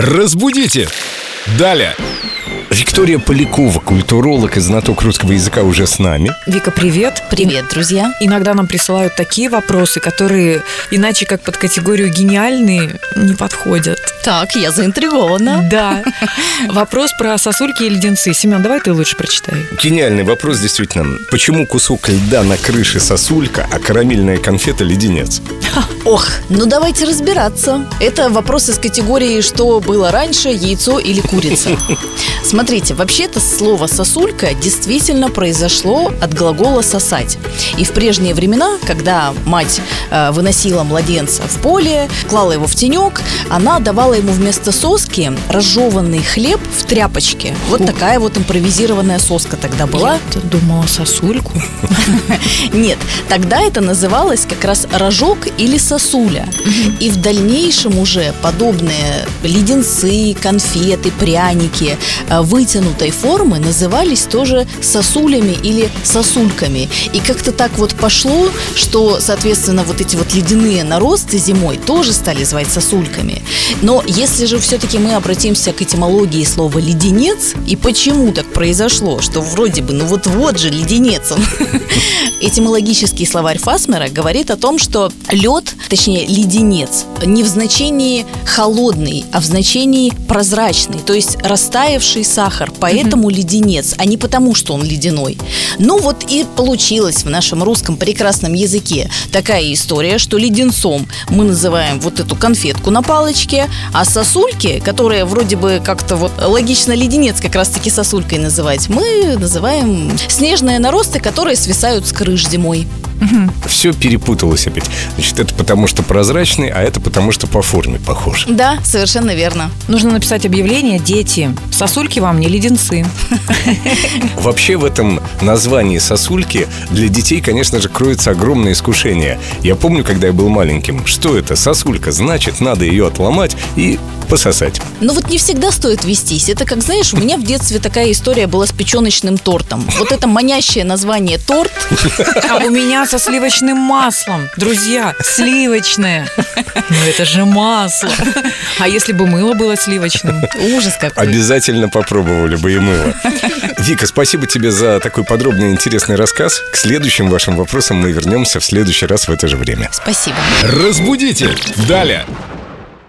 Разбудите! Далее! Виктория Полякова, культуролог и знаток русского языка уже с нами. Вика, привет. Привет, друзья. Иногда нам присылают такие вопросы, которые иначе как под категорию гениальные не подходят. Так, я заинтригована. Да. Вопрос про сосульки и леденцы. Семен, давай ты лучше прочитай. Гениальный вопрос, действительно. Почему кусок льда на крыше сосулька, а карамельная конфета леденец? Ох, ну давайте разбираться. Это вопрос из категории «Что было раньше, яйцо или курица?». Смотрите, вообще-то слово «сосулька» действительно произошло от глагола «сосать». И в прежние времена, когда мать э, выносила младенца в поле, клала его в тенек, она давала ему вместо соски разжеванный хлеб в тряпочке. Вот такая вот импровизированная соска тогда была. Я думала сосульку. Нет, тогда это называлось как раз рожок или сосуля. И в дальнейшем уже подобные леденцы, конфеты, пряники э, вытянутой формы назывались тоже сосулями или сосульками. И как-то так вот пошло, что, соответственно, вот эти вот ледяные наросты зимой тоже стали звать сосульками. Но если же все-таки мы обратимся к этимологии слова «леденец», и почему так произошло, что вроде бы, ну вот-вот же леденец он. Этимологический словарь Фасмера говорит о том, что лед, точнее леденец, не в значении холодный, а в значении прозрачный, то есть растаявший сахар, поэтому леденец, а не потому, что он ледяной. Ну вот и получилось в нашем русском прекрасном языке такая история, что леденцом мы называем вот эту конфетку на палочке, а сосульки, которые вроде бы как-то вот логично леденец как раз-таки сосулькой называть, мы называем снежные наросты, которые свисают с крыш зимой. Все перепуталось опять. Значит, это потому, что прозрачный, а это потому, что по форме похож. Да, совершенно верно. Нужно написать объявление «Дети, сосульки вам не леденцы». Вообще в этом названии сосульки для детей, конечно же, кроется огромное искушение. Я помню, когда я был маленьким, что это сосулька, значит, надо ее отломать и пососать. Но вот не всегда стоит вестись. Это как, знаешь, у меня в детстве такая история была с печеночным тортом. Вот это манящее название торт. А у меня со сливочным маслом. Друзья, сливочное. Ну это же масло. А если бы мыло было сливочным? Ужас какой. Обязательно попробовали бы и мыло. Вика, спасибо тебе за такой подробный и интересный рассказ. К следующим вашим вопросам мы вернемся в следующий раз в это же время. Спасибо. Разбудите! Далее!